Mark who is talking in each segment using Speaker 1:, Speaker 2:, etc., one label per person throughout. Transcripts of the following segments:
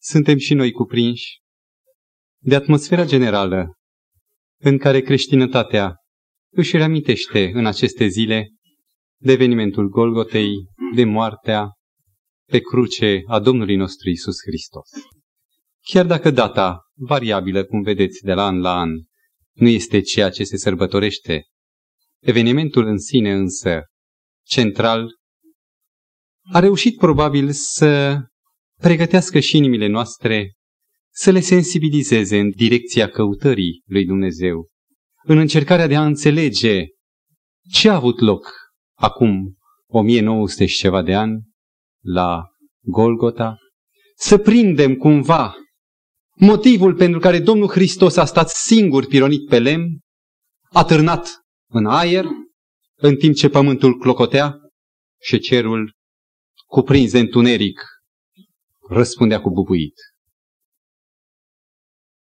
Speaker 1: suntem și noi cuprinși de atmosfera generală în care creștinătatea își reamintește în aceste zile de evenimentul Golgotei, de moartea pe cruce a Domnului nostru Isus Hristos. Chiar dacă data, variabilă, cum vedeți, de la an la an, nu este ceea ce se sărbătorește, evenimentul în sine însă, central, a reușit probabil să pregătească și inimile noastre să le sensibilizeze în direcția căutării lui Dumnezeu, în încercarea de a înțelege ce a avut loc acum 1900 și ceva de ani la Golgota, să prindem cumva motivul pentru care Domnul Hristos a stat singur pironit pe lemn, atârnat în aer, în timp ce pământul clocotea și cerul cuprins de întuneric răspundea cu bubuit.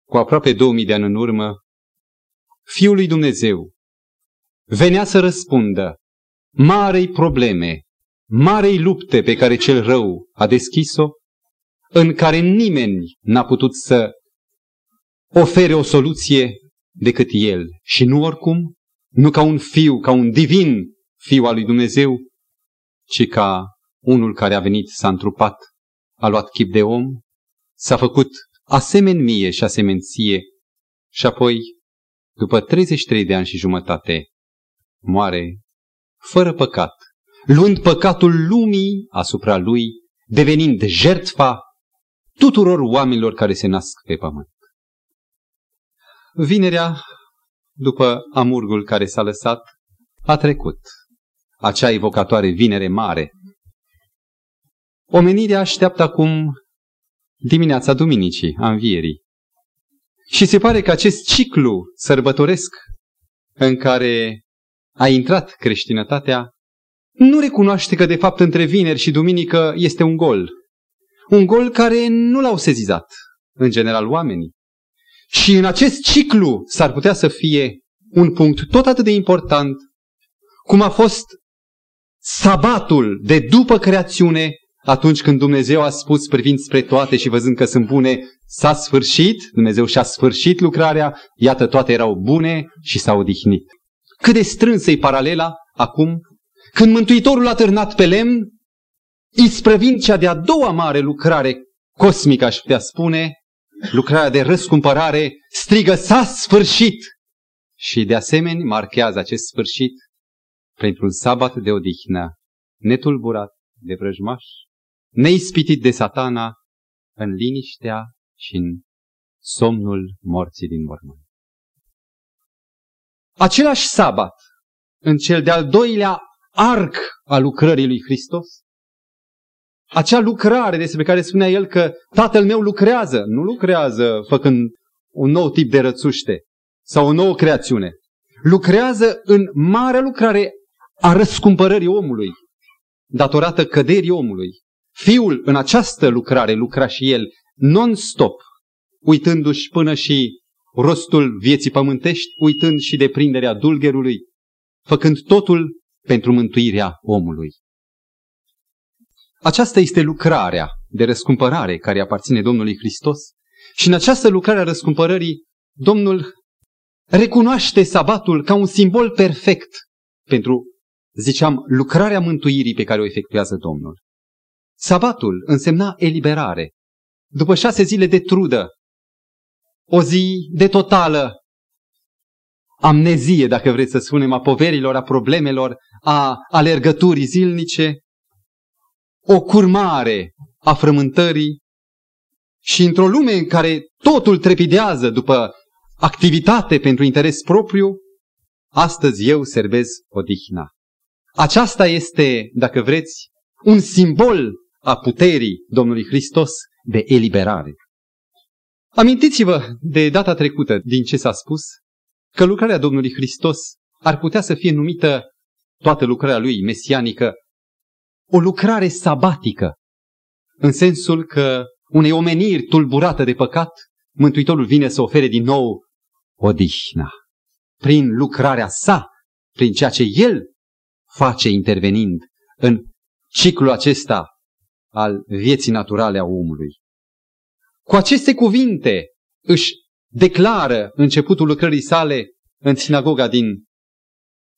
Speaker 1: Cu aproape 2000 de ani în urmă, Fiul lui Dumnezeu venea să răspundă marei probleme, marei lupte pe care cel rău a deschis-o, în care nimeni n-a putut să ofere o soluție decât el. Și nu oricum, nu ca un fiu, ca un divin fiu al lui Dumnezeu, ci ca unul care a venit, s-a întrupat, a luat chip de om, s-a făcut asemeni mie și asemenție și apoi, după 33 de ani și jumătate, moare fără păcat, luând păcatul lumii asupra lui, devenind jertfa tuturor oamenilor care se nasc pe pământ. Vinerea, după amurgul care s-a lăsat, a trecut. Acea evocatoare vinere mare. Omenirea așteaptă acum dimineața duminicii, a învierii. Și se pare că acest ciclu sărbătoresc în care a intrat creștinătatea, nu recunoaște că de fapt între vineri și duminică este un gol. Un gol care nu l-au sezizat, în general, oamenii. Și în acest ciclu s-ar putea să fie un punct tot atât de important cum a fost sabatul de după creațiune, atunci când Dumnezeu a spus privind spre toate și văzând că sunt bune, s-a sfârșit, Dumnezeu și-a sfârșit lucrarea, iată toate erau bune și s-au odihnit. Cât de strânsă e paralela acum, când Mântuitorul a târnat pe lemn, isprăvind cea de-a doua mare lucrare cosmică, aș putea spune, lucrarea de răscumpărare, strigă s-a sfârșit! Și de asemenea marchează acest sfârșit printr-un sabat de odihnă, netulburat de vrăjmaș, neispitit de satana, în liniștea și în somnul morții din mormânt. Același sabat, în cel de-al doilea arc al lucrării lui Hristos, acea lucrare despre care spunea el că tatăl meu lucrează, nu lucrează făcând un nou tip de rățuște sau o nouă creațiune. Lucrează în marea lucrare a răscumpărării omului, datorată căderii omului. Fiul în această lucrare lucra și el non-stop, uitându-și până și rostul vieții pământești, uitând și de prinderea dulgherului, făcând totul pentru mântuirea omului. Aceasta este lucrarea de răscumpărare care aparține Domnului Hristos și în această lucrare a răscumpărării Domnul recunoaște sabatul ca un simbol perfect pentru, ziceam, lucrarea mântuirii pe care o efectuează Domnul. Sabatul însemna eliberare. După șase zile de trudă, o zi de totală amnezie, dacă vreți să spunem, a poverilor, a problemelor, a alergăturii zilnice, o curmare a frământării și într-o lume în care totul trepidează după activitate pentru interes propriu, astăzi eu serbez odihna. Aceasta este, dacă vreți, un simbol a puterii Domnului Hristos de eliberare. Amintiți-vă de data trecută din ce s-a spus, că lucrarea Domnului Hristos ar putea să fie numită toată lucrarea lui mesianică o lucrare sabatică, în sensul că unei omeniri tulburată de păcat, Mântuitorul vine să ofere din nou odihna. Prin lucrarea sa, prin ceea ce el face intervenind în ciclul acesta al vieții naturale a omului. Cu aceste cuvinte își declară începutul lucrării sale în sinagoga din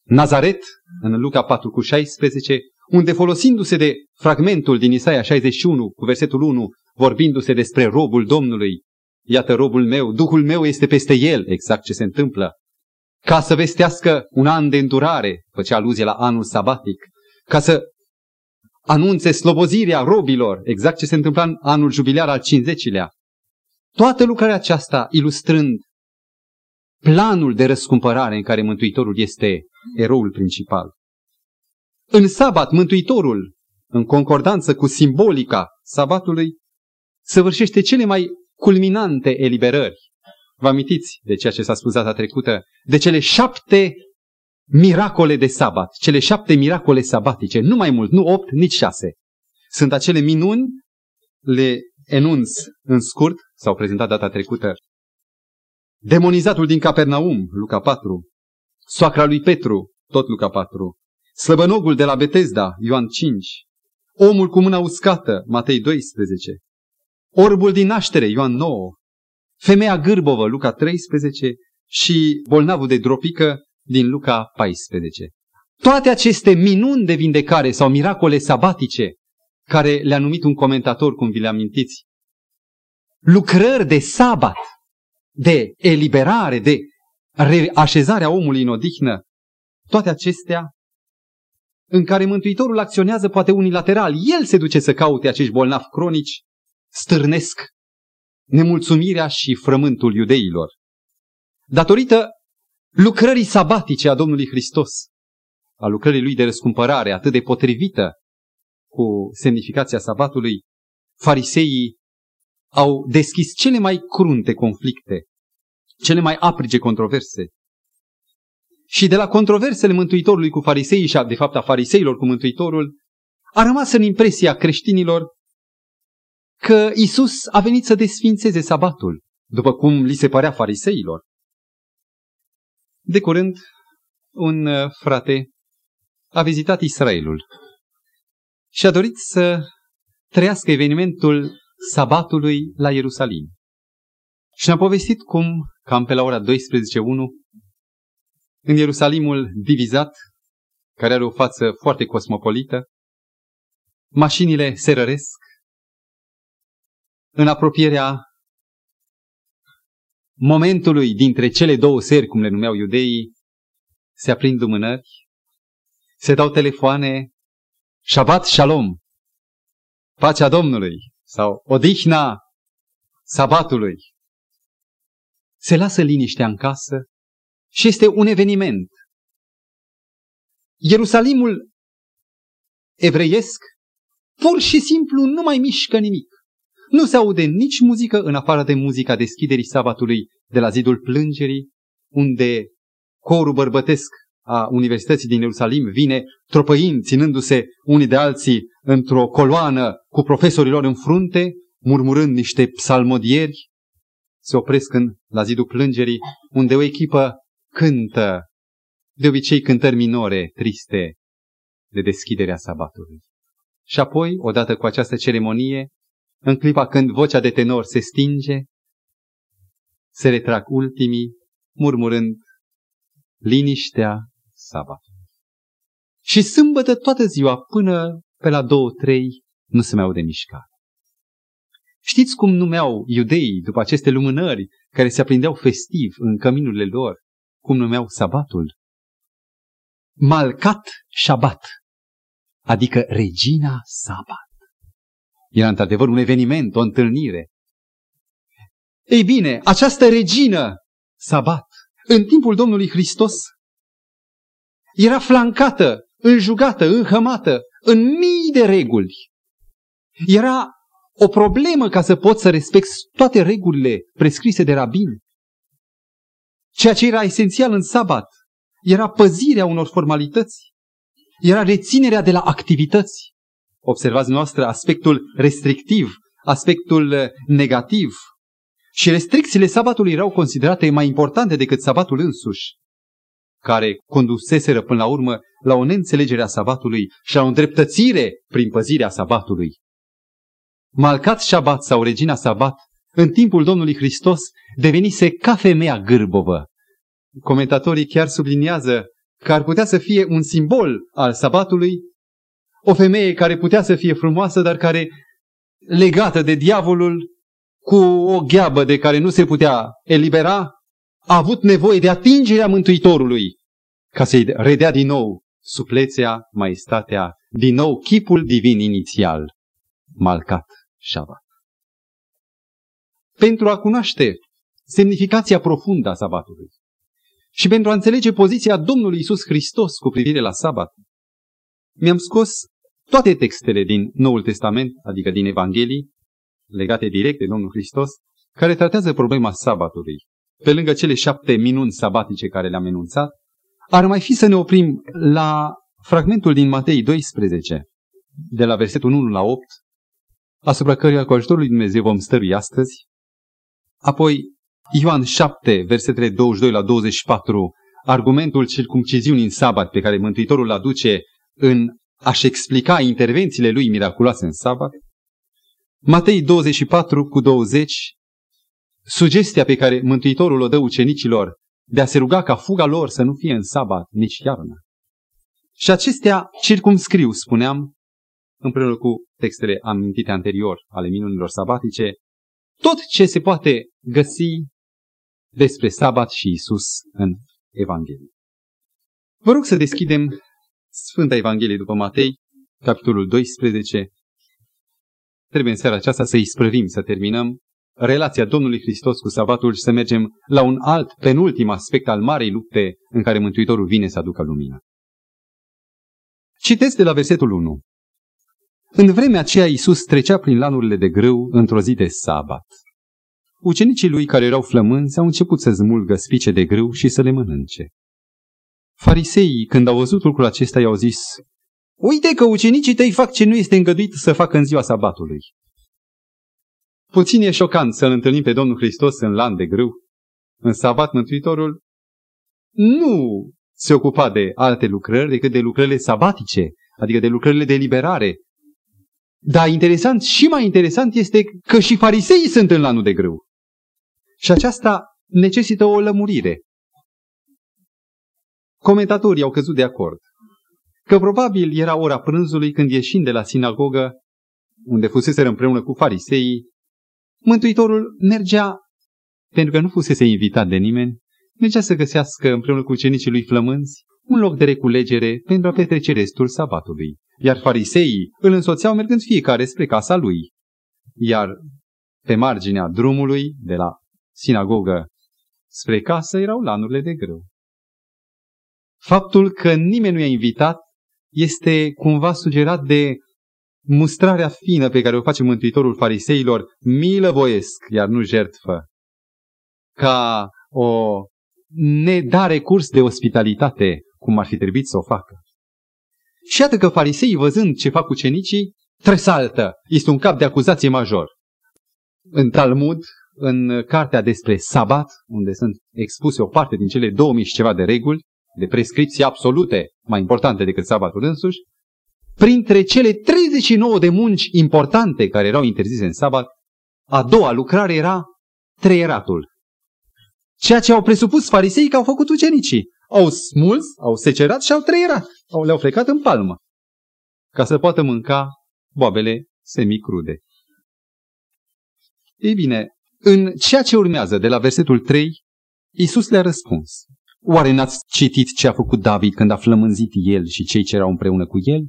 Speaker 1: Nazaret, în Luca 4 cu 16, unde folosindu-se de fragmentul din Isaia 61 cu versetul 1, vorbindu-se despre robul Domnului, iată robul meu, Duhul meu este peste el, exact ce se întâmplă, ca să vestească un an de îndurare, făcea aluzie la anul sabatic, ca să anunțe slobozirea robilor, exact ce se întâmpla în anul jubilar al 50-lea. Toată lucrarea aceasta ilustrând planul de răscumpărare în care Mântuitorul este eroul principal. În sabat, Mântuitorul, în concordanță cu simbolica sabatului, săvârșește cele mai culminante eliberări. Vă amintiți de ceea ce s-a spus data trecută? De cele șapte miracole de sabat, cele șapte miracole sabatice, nu mai mult, nu opt, nici șase. Sunt acele minuni, le enunț în scurt, s-au prezentat data trecută. Demonizatul din Capernaum, Luca 4, soacra lui Petru, tot Luca 4, slăbănogul de la Betesda, Ioan 5, omul cu mâna uscată, Matei 12, orbul din naștere, Ioan 9, femeia gârbovă, Luca 13 și bolnavul de dropică din Luca 14. Toate aceste minuni de vindecare sau miracole sabatice, care le-a numit un comentator, cum vi le amintiți, lucrări de sabat, de eliberare, de așezarea omului în odihnă, toate acestea în care Mântuitorul acționează poate unilateral. El se duce să caute acești bolnavi cronici, stârnesc nemulțumirea și frământul iudeilor. Datorită lucrării sabatice a Domnului Hristos, a lucrării lui de răscumpărare atât de potrivită cu semnificația sabatului, fariseii au deschis cele mai crunte conflicte, cele mai aprige controverse. Și de la controversele Mântuitorului cu fariseii și a, de fapt a fariseilor cu Mântuitorul, a rămas în impresia creștinilor că Isus a venit să desfințeze sabatul, după cum li se părea fariseilor. De curând, un uh, frate a vizitat Israelul și a dorit să trăiască evenimentul sabatului la Ierusalim. Și ne-a povestit cum, cam pe la ora 12.1, în Ierusalimul divizat, care are o față foarte cosmopolită, mașinile se răresc, în apropierea momentului dintre cele două seri, cum le numeau iudeii, se aprind lumânări, se dau telefoane, Shabbat Shalom, pacea Domnului, sau odihna sabatului. Se lasă liniștea în casă și este un eveniment. Ierusalimul evreiesc pur și simplu nu mai mișcă nimic. Nu se aude nici muzică în afară de muzica deschiderii sabatului de la zidul plângerii, unde corul bărbătesc a Universității din Ierusalim vine tropăind, ținându-se unii de alții într-o coloană cu profesorilor în frunte, murmurând niște psalmodieri, se opresc în, la zidul plângerii, unde o echipă cântă, de obicei cântări minore, triste, de deschiderea sabatului. Și apoi, odată cu această ceremonie, în clipa când vocea de tenor se stinge, se retrag ultimii, murmurând liniștea sabatului. Și sâmbătă toată ziua, până pe la două, trei, nu se mai aude mișcare. Știți cum numeau iudeii după aceste lumânări care se aprindeau festiv în căminurile lor? Cum numeau sabatul? Malcat Shabbat, adică regina sabat. Era într-adevăr un eveniment, o întâlnire. Ei bine, această regină, Sabat, în timpul Domnului Hristos, era flancată, înjugată, înhămată, în mii de reguli. Era o problemă ca să poți să respecti toate regulile prescrise de rabini. Ceea ce era esențial în sabat era păzirea unor formalități, era reținerea de la activități. Observați noastră aspectul restrictiv, aspectul eh, negativ. Și restricțiile sabatului erau considerate mai importante decât sabatul însuși, care conduseseră până la urmă la o neînțelegere a sabatului și la o îndreptățire prin păzirea sabatului. Malcat Shabbat sau Regina Sabat în timpul Domnului Hristos devenise ca femeia gârbovă. Comentatorii chiar subliniază că ar putea să fie un simbol al sabatului, o femeie care putea să fie frumoasă, dar care, legată de diavolul, cu o gheabă de care nu se putea elibera, a avut nevoie de atingerea Mântuitorului ca să-i redea din nou suplețea, maestatea, din nou chipul divin inițial, Malcat Shabbat. Pentru a cunoaște semnificația profundă a sabatului și pentru a înțelege poziția Domnului Isus Hristos cu privire la sabat, mi-am scos toate textele din Noul Testament, adică din Evanghelii, legate direct de Domnul Hristos, care tratează problema sabatului. Pe lângă cele șapte minuni sabatice care le-am enunțat, ar mai fi să ne oprim la fragmentul din Matei 12, de la versetul 1 la 8, asupra căruia cu ajutorul lui Dumnezeu vom stărui astăzi. Apoi Ioan 7, versetele 22 la 24, argumentul circumciziunii în sabat pe care Mântuitorul îl aduce în a-și explica intervențiile lui miraculoase în sabat. Matei 24 cu 20, sugestia pe care Mântuitorul o dă ucenicilor de a se ruga ca fuga lor să nu fie în sabat, nici iarnă. Și acestea circumscriu, spuneam, împreună cu textele amintite anterior ale minunilor sabatice, tot ce se poate găsi despre sabat și Isus în Evanghelie. Vă rog să deschidem Sfânta Evanghelie după Matei, capitolul 12. Trebuie în seara aceasta să isprăvim, să terminăm relația Domnului Hristos cu sabatul și să mergem la un alt, penultim aspect al marei lupte în care Mântuitorul vine să aducă lumină. Citesc de la versetul 1. În vremea aceea Iisus trecea prin lanurile de grâu într-o zi de sabat. Ucenicii lui care erau flămânzi au început să zmulgă spice de grâu și să le mănânce. Fariseii, când au văzut lucrul acesta, i-au zis, Uite că ucenicii tăi fac ce nu este îngăduit să facă în ziua sabatului. Puțin e șocant să-L întâlnim pe Domnul Hristos în lan de grâu. În sabat Mântuitorul nu se ocupa de alte lucrări decât de lucrările sabatice, adică de lucrările de liberare. Dar interesant și mai interesant este că și fariseii sunt în lanul de grâu. Și aceasta necesită o lămurire. Comentatorii au căzut de acord că probabil era ora prânzului când ieșind de la sinagogă, unde fusese împreună cu fariseii, Mântuitorul mergea, pentru că nu fusese invitat de nimeni, mergea să găsească împreună cu ucenicii lui flămânzi un loc de reculegere pentru a petrece restul sabatului. Iar fariseii îl însoțeau mergând fiecare spre casa lui. Iar pe marginea drumului, de la sinagogă spre casă, erau lanurile de grâu. Faptul că nimeni nu i-a invitat este cumva sugerat de mustrarea fină pe care o face Mântuitorul fariseilor, milă voiesc, iar nu jertfă, ca o nedare curs de ospitalitate, cum ar fi trebuit să o facă. Și iată că fariseii, văzând ce fac ucenicii, tresaltă. Este un cap de acuzație major. În Talmud, în cartea despre sabat, unde sunt expuse o parte din cele 2000 și ceva de reguli, de prescripții absolute, mai importante decât sabatul însuși, printre cele 39 de munci importante care erau interzise în sabat, a doua lucrare era treieratul. Ceea ce au presupus farisei că au făcut ucenicii. Au smuls, au secerat și au treierat. Au, le-au frecat în palmă. Ca să poată mânca boabele semicrude. Ei bine, în ceea ce urmează de la versetul 3, Iisus le-a răspuns. Oare n-ați citit ce a făcut David când a flămânzit el și cei ce erau împreună cu el?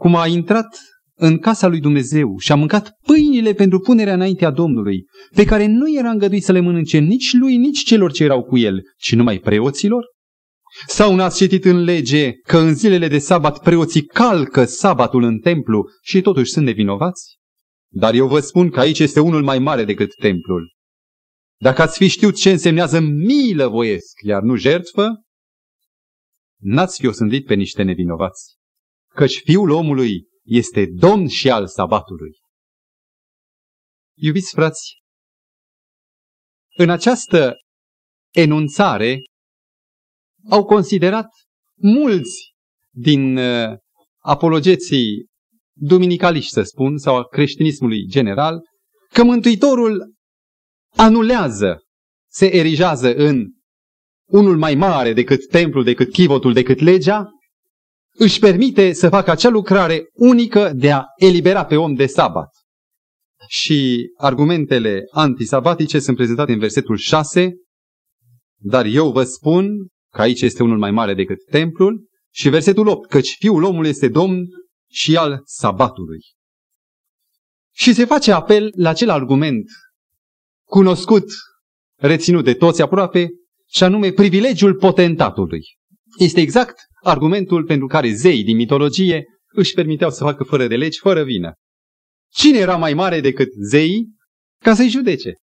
Speaker 1: cum a intrat în casa lui Dumnezeu și a mâncat pâinile pentru punerea înaintea Domnului, pe care nu era îngăduit să le mănânce nici lui, nici celor ce erau cu el, ci numai preoților? Sau n-ați citit în lege că în zilele de sabat preoții calcă sabatul în templu și totuși sunt nevinovați? Dar eu vă spun că aici este unul mai mare decât templul. Dacă ați fi știut ce însemnează milă voiesc, iar nu jertfă, n-ați fi osândit pe niște nevinovați căci fiul omului este domn și al sabatului. Iubiți frați, în această enunțare au considerat mulți din uh, apologeții duminicaliști, să spun, sau a creștinismului general, că Mântuitorul anulează, se erigează în unul mai mare decât templul, decât chivotul, decât legea, își permite să facă acea lucrare unică de a elibera pe om de sabat. Și argumentele antisabatice sunt prezentate în versetul 6, dar eu vă spun că aici este unul mai mare decât templul, și versetul 8, căci fiul omului este domn și al sabatului. Și se face apel la acel argument cunoscut, reținut de toți aproape, și anume privilegiul potentatului. Este exact argumentul pentru care zeii din mitologie își permiteau să facă fără de legi, fără vină. Cine era mai mare decât zeii ca să-i judece?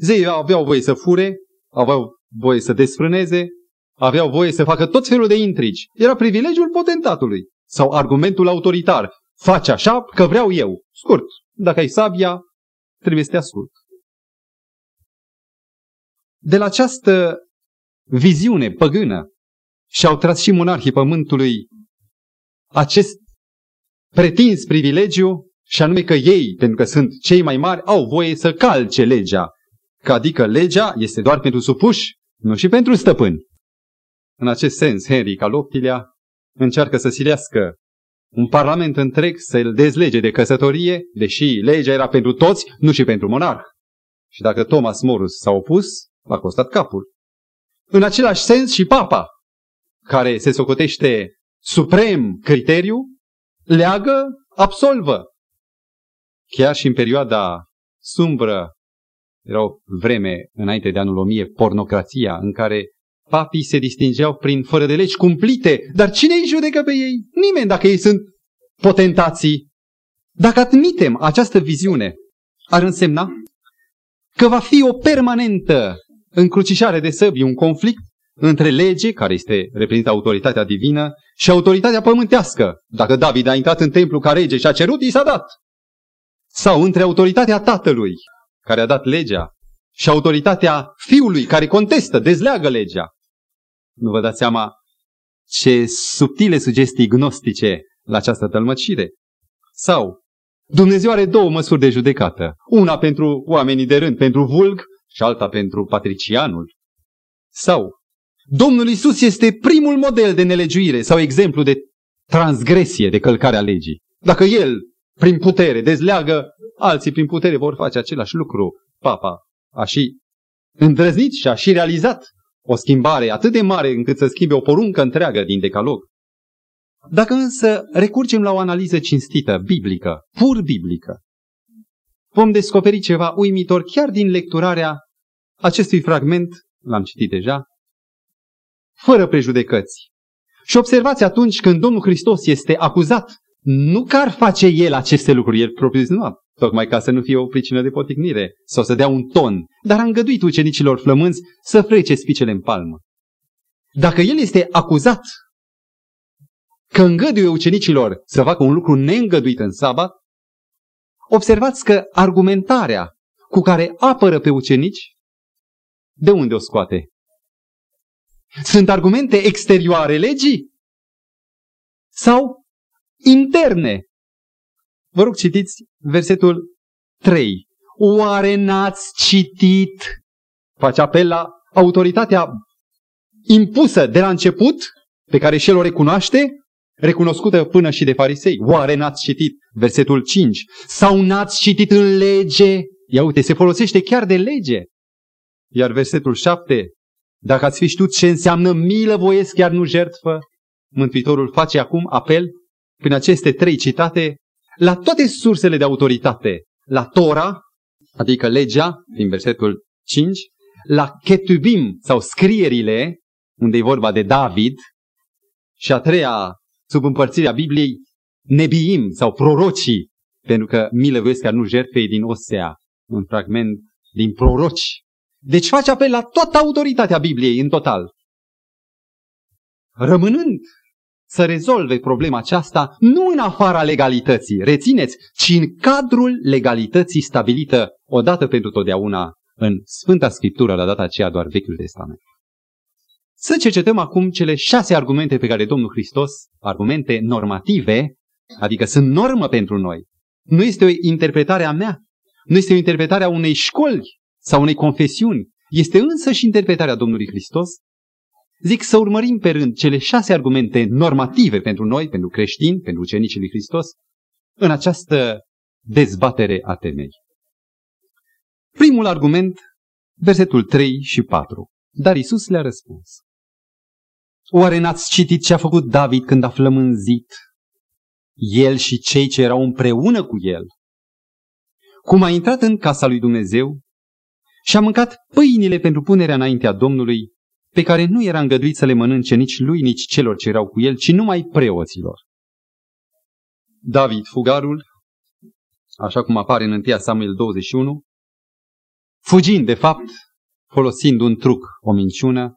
Speaker 1: Zeii aveau voie să fure, aveau voie să desfrâneze, aveau voie să facă tot felul de intrigi. Era privilegiul potentatului sau argumentul autoritar. Faci așa că vreau eu. Scurt, dacă ai sabia, trebuie să te ascult. De la această viziune păgână și-au tras și monarhii pământului acest pretins privilegiu și anume că ei, pentru că sunt cei mai mari, au voie să calce legea. Că adică legea este doar pentru supuși, nu și pentru stăpâni. În acest sens, Henry al VIII-lea încearcă să silească un parlament întreg să-l dezlege de căsătorie, deși legea era pentru toți, nu și pentru monarh. Și dacă Thomas Morus s-a opus, a costat capul. În același sens și papa, care se socotește suprem criteriu, leagă, absolvă. Chiar și în perioada sumbră, era o vreme înainte de anul 1000, pornocrația, în care papii se distingeau prin fără de legi cumplite, dar cine îi judecă pe ei? Nimeni, dacă ei sunt potentații. Dacă admitem această viziune, ar însemna că va fi o permanentă încrucișare de săbii, un conflict între lege, care este reprezintă autoritatea divină, și autoritatea pământească. Dacă David a intrat în templu ca rege și a cerut, i s-a dat. Sau între autoritatea tatălui, care a dat legea, și autoritatea fiului, care contestă, dezleagă legea. Nu vă dați seama ce subtile sugestii gnostice la această tălmăcire. Sau, Dumnezeu are două măsuri de judecată. Una pentru oamenii de rând, pentru vulg, și alta pentru patricianul. Sau, Domnul Isus este primul model de nelegiuire sau exemplu de transgresie, de călcare a legii. Dacă El, prin putere, dezleagă, alții prin putere vor face același lucru. Papa a și îndrăznit și a și realizat o schimbare atât de mare încât să schimbe o poruncă întreagă din decalog. Dacă însă recurgem la o analiză cinstită, biblică, pur biblică, vom descoperi ceva uimitor chiar din lecturarea acestui fragment, l-am citit deja, fără prejudecăți. Și observați atunci când Domnul Hristos este acuzat, nu că ar face El aceste lucruri, El propriu nu, tocmai ca să nu fie o pricină de poticnire sau să dea un ton, dar a îngăduit ucenicilor flămânzi să frece spicele în palmă. Dacă El este acuzat că îngăduie ucenicilor să facă un lucru neîngăduit în sabat, observați că argumentarea cu care apără pe ucenici, de unde o scoate? Sunt argumente exterioare legii? Sau interne? Vă rog, citiți versetul 3. Oare n-ați citit? Face apel la autoritatea impusă de la început, pe care și el o recunoaște, recunoscută până și de farisei. Oare n-ați citit versetul 5? Sau n-ați citit în lege? Ia uite, se folosește chiar de lege. Iar versetul 7, dacă ați fi știut ce înseamnă milă voiesc, chiar nu jertfă, Mântuitorul face acum apel, prin aceste trei citate, la toate sursele de autoritate. La Tora, adică legea, din versetul 5, la Ketubim, sau scrierile, unde e vorba de David, și a treia, sub împărțirea Bibliei, Nebiim, sau prorocii, pentru că milă voiesc, chiar nu jertfei din Osea, un fragment din proroci. Deci face apel la toată autoritatea Bibliei în total. Rămânând să rezolve problema aceasta nu în afara legalității, rețineți, ci în cadrul legalității stabilită odată pentru totdeauna în Sfânta Scriptură, la data aceea doar Vechiul Testament. Să cercetăm acum cele șase argumente pe care Domnul Hristos, argumente normative, adică sunt normă pentru noi. Nu este o interpretare a mea, nu este o interpretare a unei școli sau unei confesiuni, este însă și interpretarea Domnului Hristos. Zic să urmărim pe rând cele șase argumente normative pentru noi, pentru creștini, pentru ucenicii lui Hristos, în această dezbatere a temei. Primul argument, versetul 3 și 4. Dar Isus le-a răspuns. Oare n-ați citit ce a făcut David când a flămânzit el și cei ce erau împreună cu el? Cum a intrat în casa lui Dumnezeu și a mâncat pâinile pentru punerea înaintea Domnului, pe care nu era îngăduit să le mănânce nici lui, nici celor ce erau cu el, ci numai preoților. David, fugarul, așa cum apare în 1 Samuel 21, fugind, de fapt, folosind un truc, o minciună,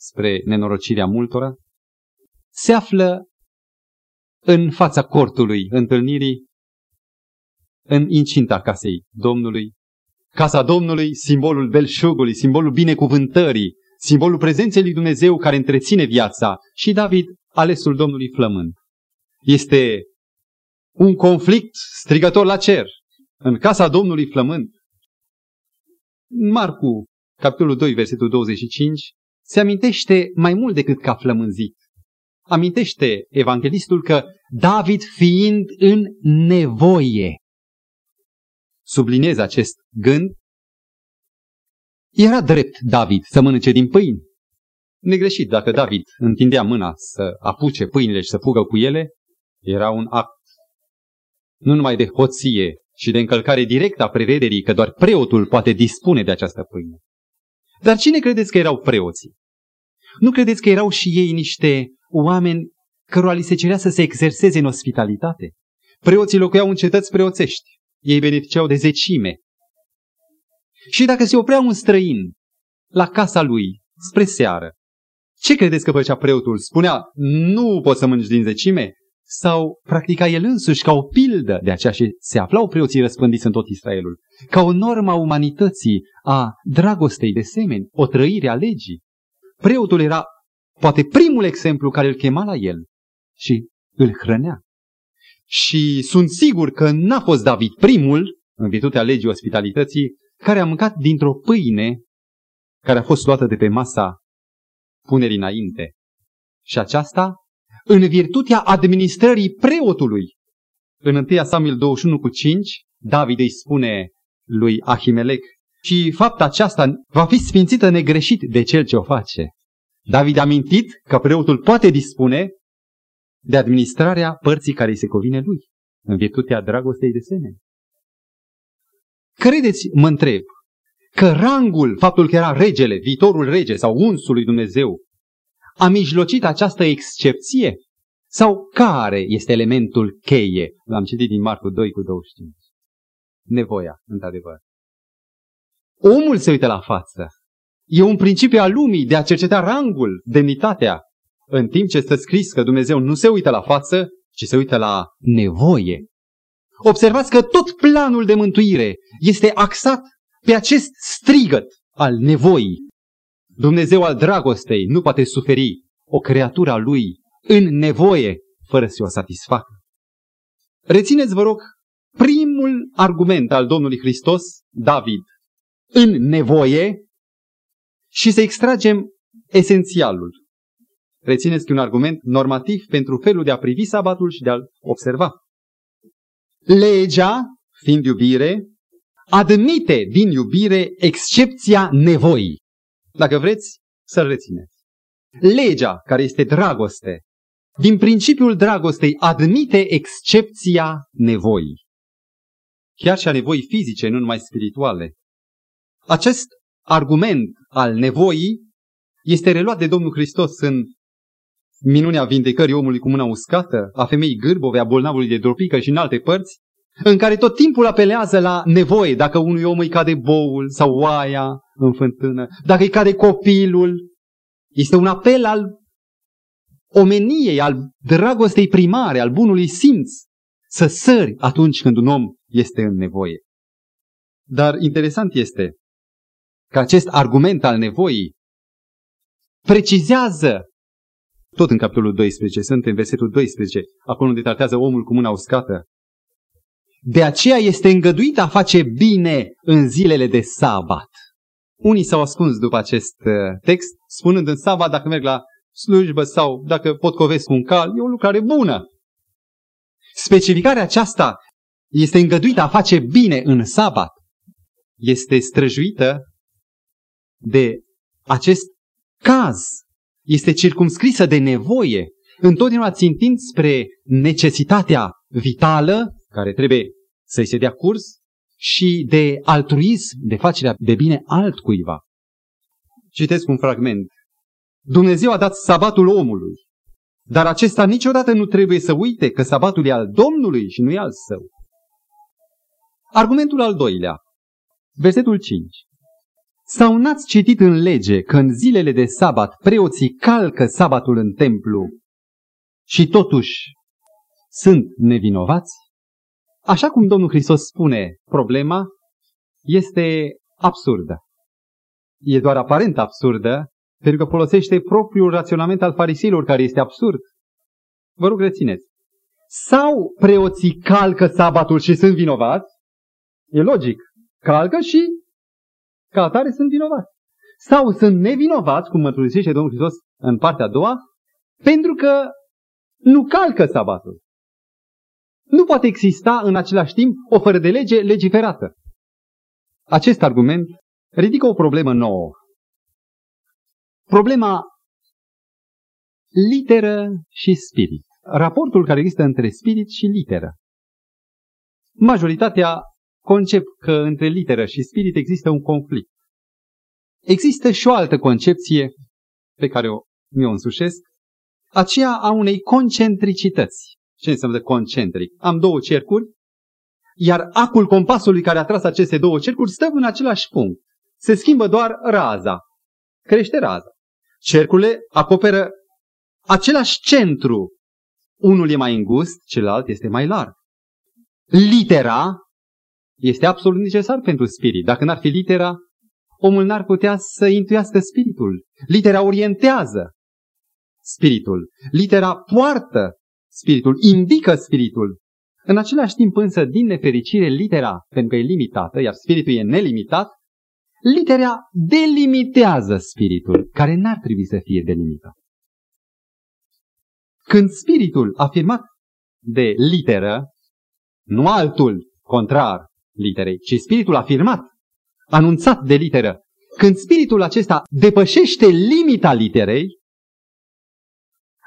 Speaker 1: spre nenorocirea multora, se află în fața cortului întâlnirii, în incinta casei Domnului. Casa Domnului, simbolul belșugului, simbolul binecuvântării, simbolul prezenței lui Dumnezeu care întreține viața și David, alesul Domnului flămând. Este un conflict strigător la cer, în casa Domnului flămând. Marcu, capitolul 2, versetul 25, se amintește mai mult decât ca flămânzit. Amintește evanghelistul că David fiind în nevoie, subliniez acest gând, era drept David să mănânce din pâini. Negreșit, dacă David întindea mâna să apuce pâinile și să fugă cu ele, era un act nu numai de hoție și de încălcare directă a prevederii că doar preotul poate dispune de această pâine. Dar cine credeți că erau preoții? Nu credeți că erau și ei niște oameni cărora li se cerea să se exerseze în ospitalitate? Preoții locuiau în cetăți preoțești. Ei beneficiau de zecime. Și dacă se oprea un străin la casa lui spre seară, ce credeți că făcea preotul? Spunea, nu poți să mănânci din zecime? Sau practica el însuși ca o pildă de aceea și se aflau preoții răspândiți în tot Israelul, ca o normă a umanității, a dragostei de semeni, o trăire a legii. Preotul era poate primul exemplu care îl chema la el și îl hrănea. Și sunt sigur că n-a fost David primul, în virtutea legii ospitalității, care a mâncat dintr-o pâine care a fost luată de pe masa punerii înainte. Și aceasta în virtutea administrării preotului. În 1 Samuel 21 cu 5, David îi spune lui Ahimelec, și fapta aceasta va fi sfințită negreșit de cel ce o face. David a mintit că preotul poate dispune de administrarea părții care îi se covine lui, în virtutea dragostei de semeni. Credeți, mă întreb, că rangul, faptul că era regele, viitorul rege sau unsul lui Dumnezeu, a mijlocit această excepție? Sau care este elementul cheie? L-am citit din Marcu 2 cu 25. Nevoia, într-adevăr. Omul se uită la față. E un principiu al lumii de a cerceta rangul, demnitatea. În timp ce stă scris că Dumnezeu nu se uită la față, ci se uită la nevoie. Observați că tot planul de mântuire este axat pe acest strigăt al nevoii. Dumnezeu al dragostei nu poate suferi o creatură a lui în nevoie fără să o satisfacă. Rețineți, vă rog, primul argument al Domnului Hristos, David, în nevoie și să extragem esențialul. Rețineți că un argument normativ pentru felul de a privi sabatul și de a-l observa. Legea, fiind iubire, admite din iubire excepția nevoii. Dacă vreți, să-l rețineți. Legea, care este dragoste, din principiul dragostei admite excepția nevoii. Chiar și a nevoii fizice, nu numai spirituale. Acest argument al nevoii este reluat de Domnul Hristos în minunea vindecării omului cu mâna uscată, a femeii gârbove, a bolnavului de dropică și în alte părți, în care tot timpul apelează la nevoie, dacă unui om îi cade boul sau oaia în fântână, dacă îi cade copilul. Este un apel al omeniei, al dragostei primare, al bunului simț, să sări atunci când un om este în nevoie. Dar interesant este că acest argument al nevoii precizează, tot în capitolul 12, sunt în versetul 12, acolo unde tratează omul cu mâna uscată, De aceea este îngăduit a face bine în zilele de sabat. Unii s-au ascuns după acest uh, text, spunând în sabat, dacă merg la slujbă sau dacă pot covesc un cal, e o lucrare bună. Specificarea aceasta este îngăduită a face bine în sabat. Este străjuită de acest caz. Este circumscrisă de nevoie, întotdeauna țintind spre necesitatea vitală, care trebuie să-i se dea curs, și de altruism, de facerea de bine altcuiva. Citesc un fragment. Dumnezeu a dat sabatul omului, dar acesta niciodată nu trebuie să uite că sabatul e al Domnului și nu e al său. Argumentul al doilea, versetul 5. Sau n-ați citit în lege că în zilele de sabat preoții calcă sabatul în templu și totuși sunt nevinovați? Așa cum Domnul Hristos spune, problema este absurdă. E doar aparent absurdă, pentru că folosește propriul raționament al farisilor, care este absurd. Vă rog, rețineți. Sau preoții calcă sabatul și sunt vinovați, e logic, calcă și ca atare sunt vinovați. Sau sunt nevinovați, cum mărturisește Domnul Hristos în partea a doua, pentru că nu calcă sabatul. Nu poate exista în același timp o fără de lege legiferată. Acest argument ridică o problemă nouă. Problema literă și spirit. Raportul care există între spirit și literă. Majoritatea concep că între literă și spirit există un conflict. Există și o altă concepție pe care o mi-o însușesc, aceea a unei concentricități. Ce înseamnă concentric? Am două cercuri, iar acul compasului care a tras aceste două cercuri stă în același punct. Se schimbă doar raza. Crește raza. Cercurile acoperă același centru. Unul e mai îngust, celălalt este mai larg. Litera este absolut necesar pentru spirit. Dacă n-ar fi litera, omul n-ar putea să intuiască spiritul. Litera orientează spiritul. Litera poartă spiritul, indică spiritul. În același timp însă, din nefericire, litera, pentru că e limitată, iar spiritul e nelimitat, litera delimitează spiritul, care n-ar trebui să fie delimitat. Când spiritul afirmat de literă, nu altul contrar literei, ci spiritul afirmat, anunțat de literă, când spiritul acesta depășește limita literei,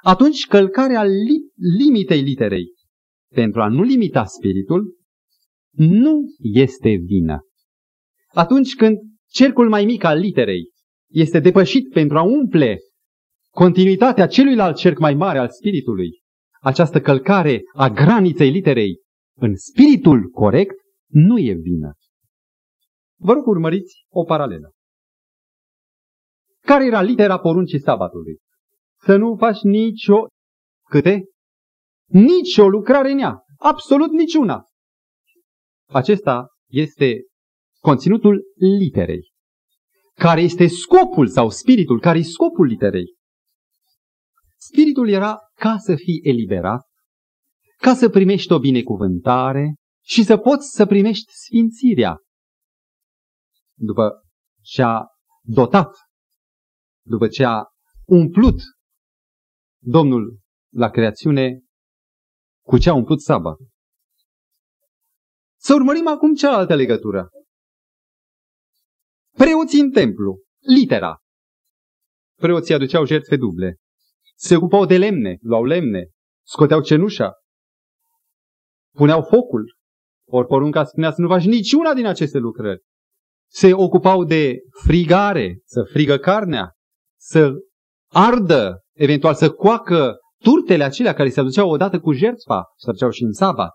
Speaker 1: atunci călcarea li- limitei literei pentru a nu limita spiritul nu este vină. Atunci când cercul mai mic al literei este depășit pentru a umple continuitatea celuilalt cerc mai mare al spiritului, această călcare a graniței literei în spiritul corect nu e vină. Vă rog urmăriți o paralelă. Care era litera poruncii sabatului? Să nu faci nicio... Câte? Nicio lucrare în ea. Absolut niciuna. Acesta este conținutul literei. Care este scopul sau spiritul? Care e scopul literei? Spiritul era ca să fii eliberat, ca să primești o binecuvântare și să poți să primești sfințirea. După ce a dotat, după ce a umplut Domnul la creațiune cu ce a umplut sabat. Să urmărim acum cealaltă legătură. Preoții în templu, litera. Preoții aduceau jertfe duble. Se ocupau de lemne, luau lemne, scoteau cenușa, puneau focul. Ori porunca spunea să nu faci niciuna din aceste lucrări. Se ocupau de frigare, să frigă carnea, să ardă eventual să coacă turtele acelea care se aduceau odată cu jertfa, se aduceau și în sabat.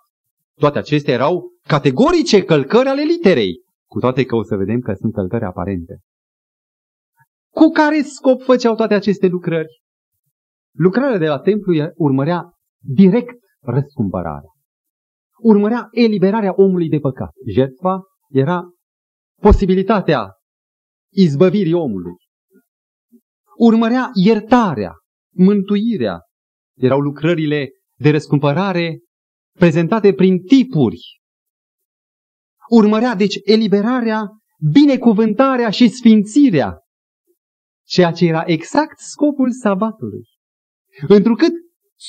Speaker 1: Toate acestea erau categorice călcări ale literei, cu toate că o să vedem că sunt călcări aparente. Cu care scop făceau toate aceste lucrări? Lucrarea de la templu urmărea direct răscumpărarea. Urmărea eliberarea omului de păcat. Jertfa era posibilitatea izbăvirii omului. Urmărea iertarea, mântuirea. Erau lucrările de răscumpărare prezentate prin tipuri urmărea deci eliberarea, binecuvântarea și sfințirea, ceea ce era exact scopul sabatului. Întrucât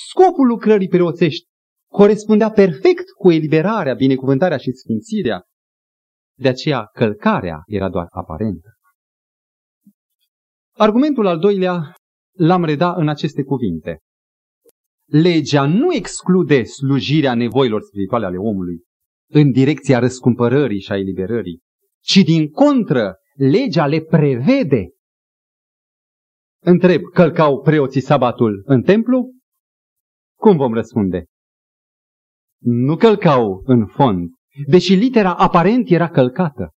Speaker 1: scopul lucrării preoțești corespundea perfect cu eliberarea, binecuvântarea și sfințirea, de aceea călcarea era doar aparentă. Argumentul al doilea l-am redat în aceste cuvinte. Legea nu exclude slujirea nevoilor spirituale ale omului în direcția răscumpărării și a eliberării, ci din contră, legea le prevede. Întreb, călcau preoții sabatul în templu? Cum vom răspunde? Nu călcau în fond, deși litera aparent era călcată.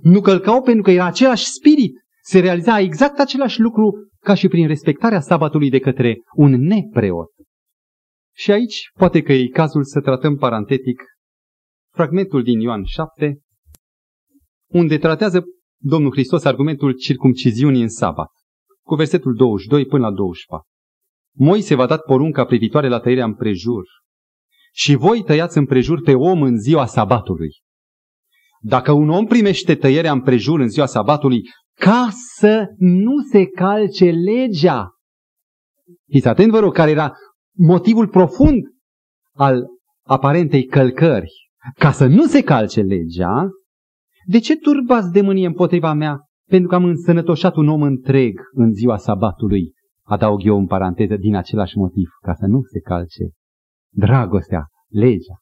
Speaker 1: Nu călcau pentru că era același spirit. Se realiza exact același lucru ca și prin respectarea sabatului de către un nepreot. Și aici poate că e cazul să tratăm parantetic fragmentul din Ioan 7, unde tratează Domnul Hristos argumentul circumciziunii în sabat, cu versetul 22 până la 24. Moise v-a dat porunca privitoare la tăierea împrejur și voi tăiați împrejur pe om în ziua sabatului. Dacă un om primește tăierea împrejur în ziua sabatului ca să nu se calce legea, fiți atent, vă rog, care era motivul profund al aparentei călcări, ca să nu se calce legea, de ce turbați de mânie împotriva mea pentru că am însănătoșat un om întreg în ziua sabatului? Adaug eu în paranteză din același motiv, ca să nu se calce dragostea, legea.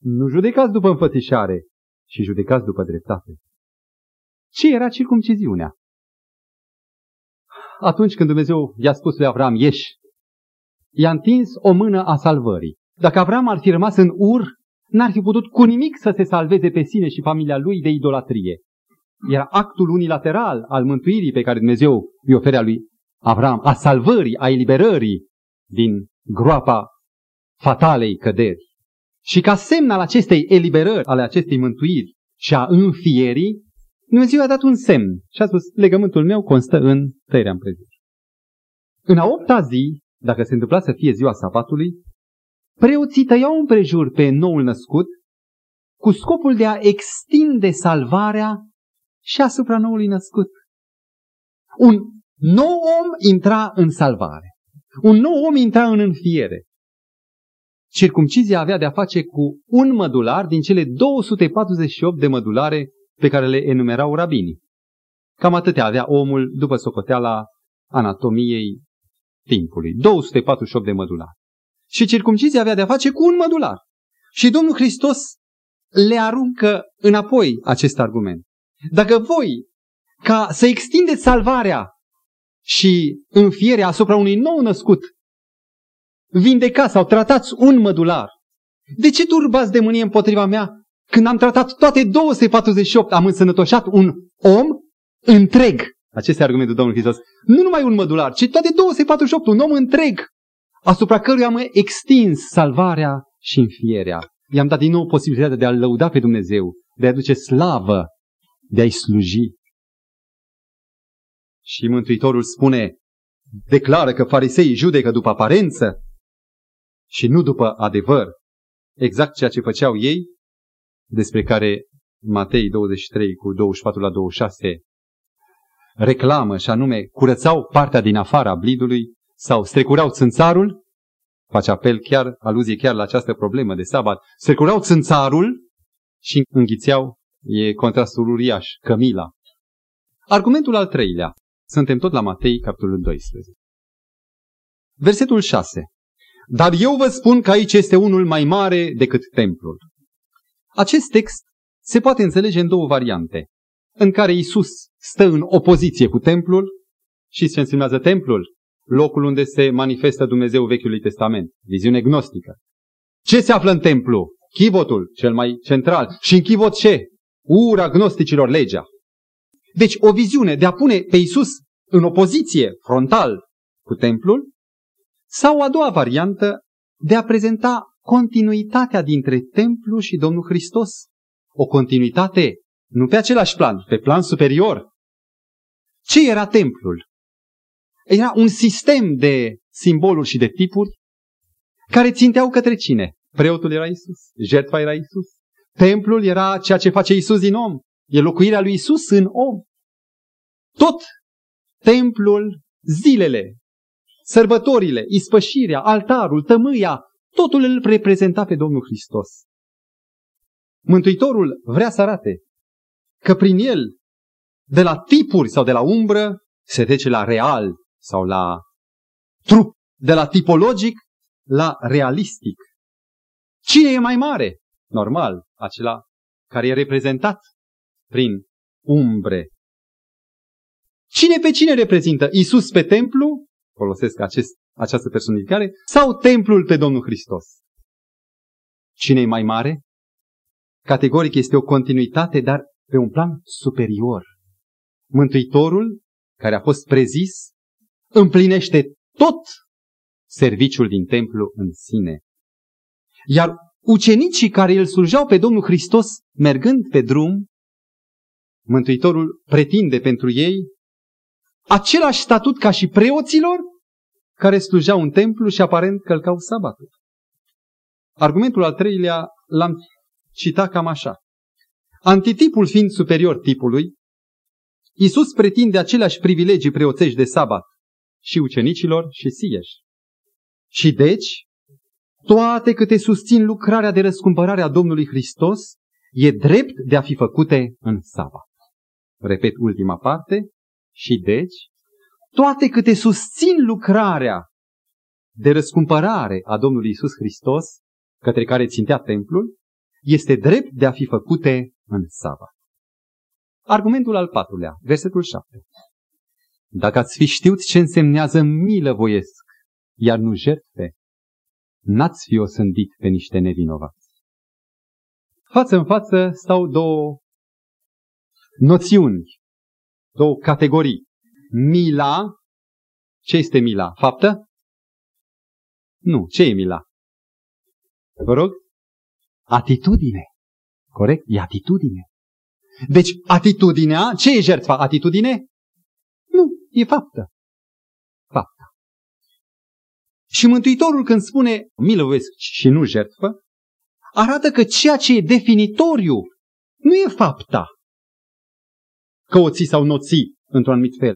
Speaker 1: Nu judecați după înfățișare, și judecați după dreptate. Ce era circumciziunea? Atunci când Dumnezeu i-a spus lui Avram, ieși, i-a întins o mână a salvării. Dacă Avram ar fi rămas în ur, n-ar fi putut cu nimic să se salveze pe sine și familia lui de idolatrie. Era actul unilateral al mântuirii pe care Dumnezeu îi oferea lui Avram, a salvării, a eliberării din groapa fatalei căderi. Și ca semn al acestei eliberări, ale acestei mântuiri și a înfierii, Dumnezeu a dat un semn și a spus, legământul meu constă în tăierea împrejur. În a opta zi, dacă se întâmpla să fie ziua sabatului, preoții tăiau împrejur pe noul născut cu scopul de a extinde salvarea și asupra noului născut. Un nou om intra în salvare. Un nou om intra în înfiere. Circumcizia avea de-a face cu un mădular din cele 248 de mădulare pe care le enumerau rabinii. Cam atâtea avea omul după socoteala anatomiei timpului. 248 de mădulari. Și circumcizia avea de-a face cu un mădular. Și Domnul Hristos le aruncă înapoi acest argument. Dacă voi, ca să extindeți salvarea și înfierea asupra unui nou născut, vindecați sau tratați un mădular, de ce turbați de mânie împotriva mea când am tratat toate 248, am însănătoșat un om întreg? Acesta e argumentul Domnului Hristos. Nu numai un mădular, ci toate 248, un om întreg, asupra căruia am extins salvarea și înfierea. I-am dat din nou posibilitatea de a-L lăuda pe Dumnezeu, de a aduce slavă, de a-i sluji. Și Mântuitorul spune, declară că fariseii judecă după aparență, și nu după adevăr. Exact ceea ce făceau ei, despre care Matei 23 cu 24 la 26 reclamă și anume curățau partea din afara blidului sau strecurau țânțarul, face apel chiar, aluzie chiar la această problemă de sabat, strecurau țânțarul și înghițeau, e contrastul uriaș, cămila. Argumentul al treilea. Suntem tot la Matei, capitolul 12. Versetul 6. Dar eu vă spun că aici este unul mai mare decât templul. Acest text se poate înțelege în două variante, în care Isus stă în opoziție cu templul și se însemnează templul, locul unde se manifestă Dumnezeu Vechiului Testament, viziune gnostică. Ce se află în templu? Chivotul, cel mai central. Și în chivot ce? Ura gnosticilor, legea. Deci o viziune de a pune pe Isus în opoziție frontal cu templul sau a doua variantă de a prezenta continuitatea dintre templu și Domnul Hristos. O continuitate nu pe același plan, pe plan superior. Ce era templul? Era un sistem de simboluri și de tipuri care ținteau către cine? Preotul era Isus, jertfa era Isus, Templul era ceea ce face Isus din om. E locuirea lui Isus în om. Tot templul, zilele, sărbătorile, ispășirea, altarul, tămâia, totul îl reprezenta pe Domnul Hristos. Mântuitorul vrea să arate că prin el, de la tipuri sau de la umbră, se trece la real sau la trup, de la tipologic la realistic. Cine e mai mare? Normal, acela care e reprezentat prin umbre. Cine pe cine reprezintă? Isus pe templu, folosesc acest, această personificare, sau templul pe Domnul Hristos? Cine e mai mare? Categoric este o continuitate, dar pe un plan superior. Mântuitorul, care a fost prezis, împlinește tot serviciul din templu în sine. Iar ucenicii care îl slujeau pe Domnul Hristos, mergând pe drum, Mântuitorul pretinde pentru ei același statut ca și preoților care slujeau în templu și aparent călcau sabatul. Argumentul al treilea l-am citat cam așa. Antitipul fiind superior tipului, Iisus pretinde aceleași privilegii preoțești de sabat și ucenicilor și sieși. Și deci, toate câte susțin lucrarea de răscumpărare a Domnului Hristos, e drept de a fi făcute în sabat. Repet ultima parte. Și deci, toate câte susțin lucrarea de răscumpărare a Domnului Isus Hristos, către care țintea templul, este drept de a fi făcute în sabat. Argumentul al patrulea, versetul 7. Dacă ați fi știut ce însemnează milă voiesc, iar nu jertfe, n-ați fi osândit pe niște nevinovați. Față în față stau două noțiuni, două categorii. Mila, ce este mila? Faptă? Nu, ce e mila? Vă rog? Atitudine. Corect? E atitudine. Deci, atitudinea, ce e jertfa? Atitudine? Nu, e faptă. Fapta. Și Mântuitorul când spune milovesc și nu jertfă, arată că ceea ce e definitoriu nu e fapta, că o ții sau nu o ții într-un anumit fel,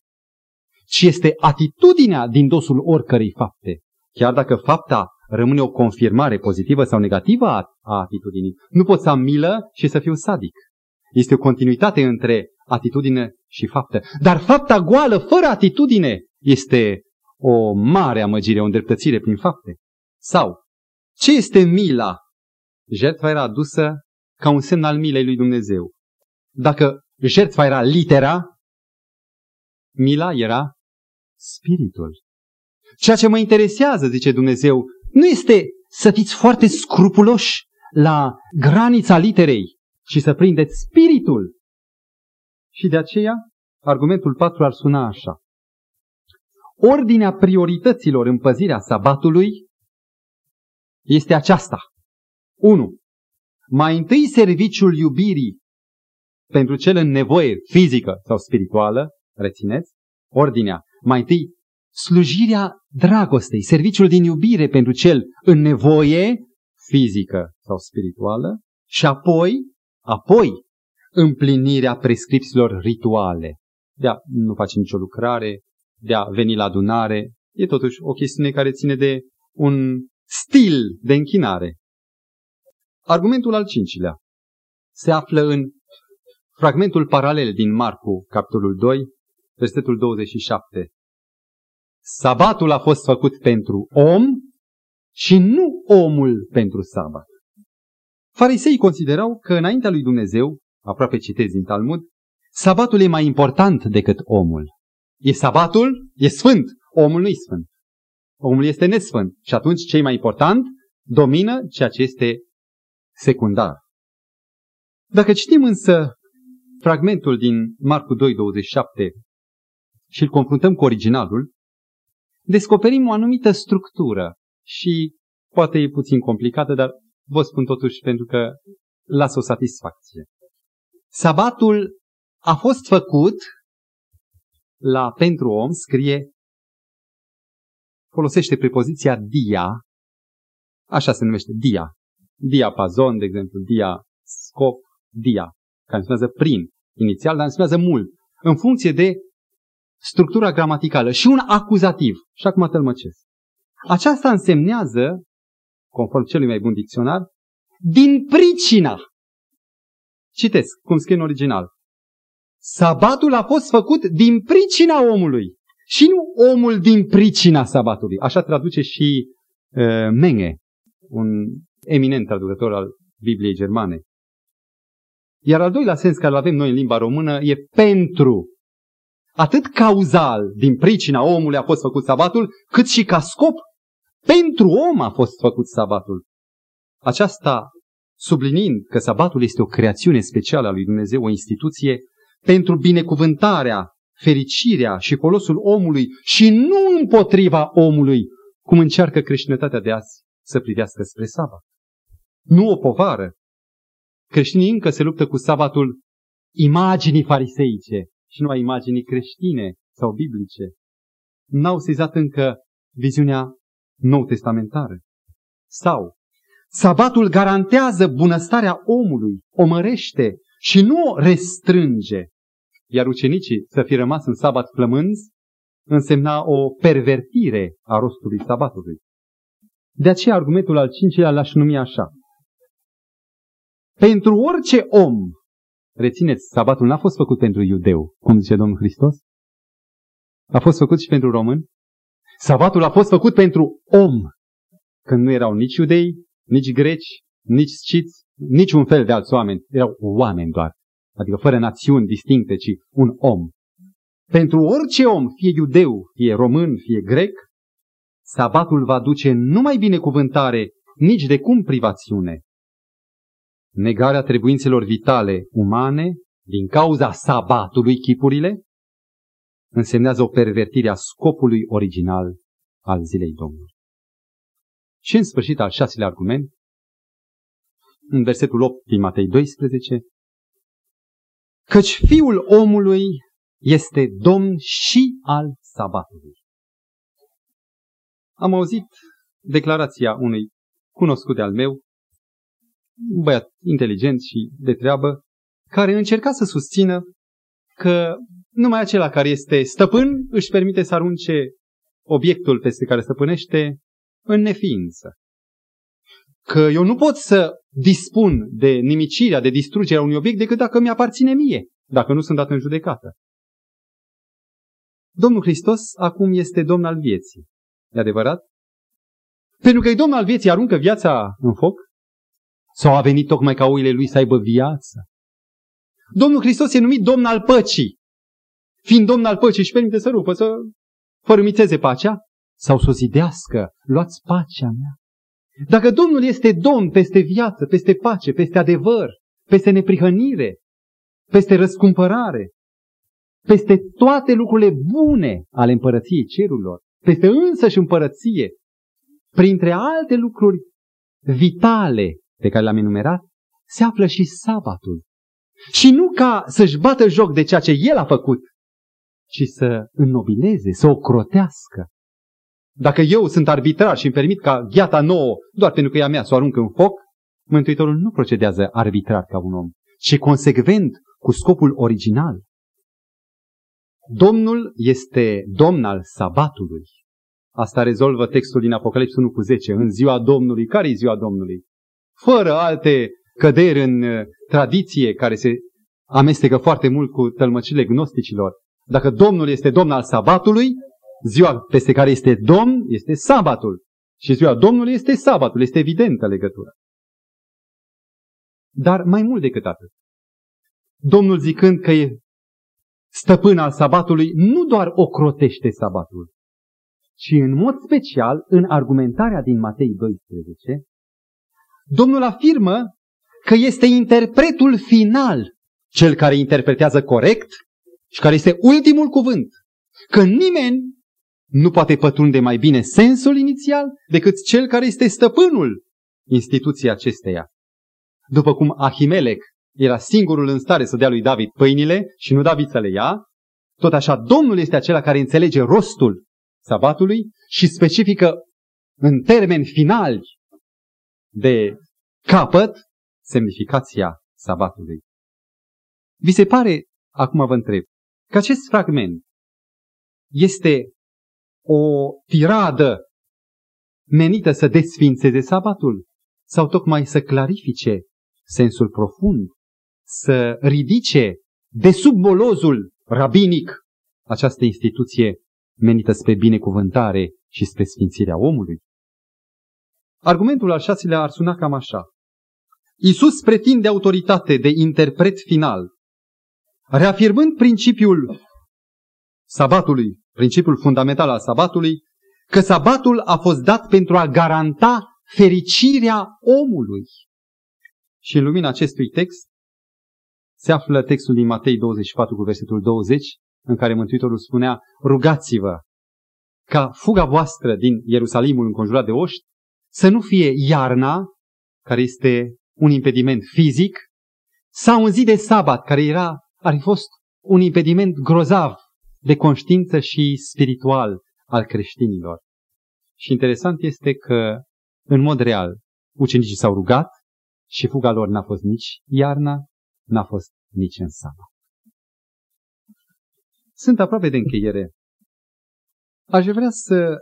Speaker 1: ci este atitudinea din dosul oricărei fapte. Chiar dacă fapta rămâne o confirmare pozitivă sau negativă a, a atitudinii, nu pot să am milă și să fiu sadic. Este o continuitate între atitudine și faptă. Dar fapta goală, fără atitudine, este o mare amăgire, o îndreptățire prin fapte. Sau, ce este mila? Jertfa era adusă ca un semn al milei lui Dumnezeu. Dacă jertfa era litera, mila era spiritul. Ceea ce mă interesează, zice Dumnezeu, nu este să fiți foarte scrupuloși la granița literei, ci să prindeți spiritul. Și de aceea, argumentul 4 ar suna așa. Ordinea priorităților în păzirea sabatului este aceasta. 1. Mai întâi serviciul iubirii pentru cel în nevoie fizică sau spirituală, rețineți, ordinea. Mai întâi, slujirea dragostei, serviciul din iubire pentru cel în nevoie fizică sau spirituală și apoi, apoi, împlinirea prescripțiilor rituale. De a nu face nicio lucrare, de a veni la adunare, e totuși o chestiune care ține de un stil de închinare. Argumentul al cincilea se află în Fragmentul paralel din Marcu, capitolul 2, versetul 27. Sabatul a fost făcut pentru om și nu omul pentru sabat. Farisei considerau că înaintea lui Dumnezeu, aproape citez din Talmud, sabatul e mai important decât omul. E sabatul, e sfânt, omul nu e sfânt. Omul este nesfânt și atunci ce e mai important domină ceea ce este secundar. Dacă citim însă fragmentul din Marcu 2, 27 și îl confruntăm cu originalul, descoperim o anumită structură și poate e puțin complicată, dar vă spun totuși pentru că lasă o satisfacție. Sabatul a fost făcut la pentru om, scrie, folosește prepoziția dia, așa se numește dia, diapazon, de exemplu, dia scop, dia, care înseamnă prin, inițial, dar înseamnă mult, în funcție de structura gramaticală și un acuzativ. Și acum tălmăcesc. Aceasta însemnează, conform celui mai bun dicționar, din pricina. Citesc cum scrie în original. Sabatul a fost făcut din pricina omului și nu omul din pricina sabatului. Așa traduce și uh, Menge, un eminent traducător al Bibliei germane. Iar al doilea sens care îl avem noi în limba română e pentru. Atât cauzal, din pricina omului a fost făcut sabatul, cât și ca scop, pentru om a fost făcut sabatul. Aceasta sublinind că sabatul este o creațiune specială a lui Dumnezeu, o instituție pentru binecuvântarea, fericirea și folosul omului și nu împotriva omului, cum încearcă creștinătatea de azi să privească spre sabat. Nu o povară. Creștinii încă se luptă cu sabatul imaginii fariseice și nu a imaginii creștine sau biblice. N-au sezat încă viziunea nou testamentară. Sau, sabatul garantează bunăstarea omului, o mărește și nu o restrânge. Iar ucenicii să fi rămas în sabat flămânzi însemna o pervertire a rostului sabatului. De aceea argumentul al cincilea l-aș numi așa. Pentru orice om, rețineți, sabatul n-a fost făcut pentru iudeu, cum zice Domnul Hristos? A fost făcut și pentru român? Sabatul a fost făcut pentru om, când nu erau nici iudei, nici greci, nici sciți, nici un fel de alți oameni, erau oameni doar, adică fără națiuni distincte, ci un om. Pentru orice om, fie iudeu, fie român, fie grec, sabatul va duce numai binecuvântare, nici de cum privațiune. Negarea trebuințelor vitale umane, din cauza sabatului chipurile, însemnează o pervertire a scopului original al zilei Domnului. Și în sfârșit, al șaselea argument, în versetul 8 din Matei 12, căci fiul omului este domn și al sabatului. Am auzit declarația unui cunoscut al meu, un băiat inteligent și de treabă, care încerca să susțină că numai acela care este stăpân își permite să arunce obiectul peste care stăpânește în neființă. Că eu nu pot să dispun de nimicirea, de distrugerea unui obiect decât dacă mi-aparține mie, dacă nu sunt dat în judecată. Domnul Hristos acum este Domn al vieții. E adevărat? Pentru că e Domn al vieții, aruncă viața în foc? Sau a venit tocmai ca oile lui să aibă viață? Domnul Hristos e numit Domn al păcii. Fiind Domn al păcii și permite să rupă, să fărâmițeze pacea sau să o zidească. Luați pacea mea. Dacă Domnul este Domn peste viață, peste pace, peste adevăr, peste neprihănire, peste răscumpărare, peste toate lucrurile bune ale împărăției cerurilor, peste însăși împărăție, printre alte lucruri vitale pe care le-am enumerat, se află și sabatul. Și nu ca să-și bată joc de ceea ce el a făcut, ci să înnobileze, să o crotească. Dacă eu sunt arbitrar și îmi permit ca gheata nouă, doar pentru că e a mea, să o arunc în foc, Mântuitorul nu procedează arbitrar ca un om, ci consecvent cu scopul original. Domnul este domn al sabatului. Asta rezolvă textul din Apocalipsul 1 cu 10. În ziua Domnului. Care e ziua Domnului? Fără alte căderi în uh, tradiție care se amestecă foarte mult cu tălmăcile gnosticilor. Dacă Domnul este domn al sabatului, ziua peste care este domn este sabatul. Și ziua Domnului este sabatul. Este evidentă legătura. Dar mai mult decât atât. Domnul zicând că e stăpân al sabatului, nu doar ocrotește sabatul, ci în mod special, în argumentarea din Matei 12, Domnul afirmă că este interpretul final, cel care interpretează corect și care este ultimul cuvânt. Că nimeni nu poate pătrunde mai bine sensul inițial decât cel care este stăpânul instituției acesteia. După cum Ahimelec era singurul în stare să dea lui David pâinile și nu David să le ia, tot așa Domnul este acela care înțelege rostul sabatului și specifică în termeni finali de capăt semnificația sabatului. Vi se pare, acum vă întreb, că acest fragment este o tiradă menită să desfințeze sabatul sau tocmai să clarifice sensul profund, să ridice de sub bolozul rabinic această instituție menită spre binecuvântare și spre sfințirea omului. Argumentul al șaselea ar suna cam așa. Iisus pretinde autoritate de interpret final, reafirmând principiul sabatului, principiul fundamental al sabatului, că sabatul a fost dat pentru a garanta fericirea omului. Și în lumina acestui text se află textul din Matei 24 cu versetul 20, în care Mântuitorul spunea, rugați-vă ca fuga voastră din Ierusalimul înconjurat de oști să nu fie iarna, care este un impediment fizic, sau un zi de sabat, care era, ar fi fost un impediment grozav de conștiință și spiritual al creștinilor. Și interesant este că, în mod real, ucenicii s-au rugat și fuga lor n-a fost nici iarna, n-a fost nici în sabat. Sunt aproape de încheiere. Aș vrea să